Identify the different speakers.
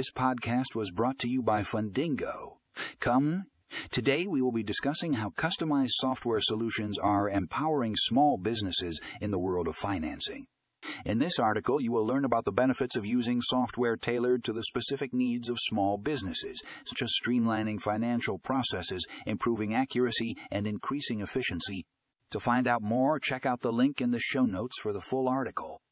Speaker 1: This podcast was brought to you by Fundingo. Come, today we will be discussing how customized software solutions are empowering small businesses in the world of financing. In this article, you will learn about the benefits of using software tailored to the specific needs of small businesses, such as streamlining financial processes, improving accuracy, and increasing efficiency. To find out more, check out the link in the show notes for the full article.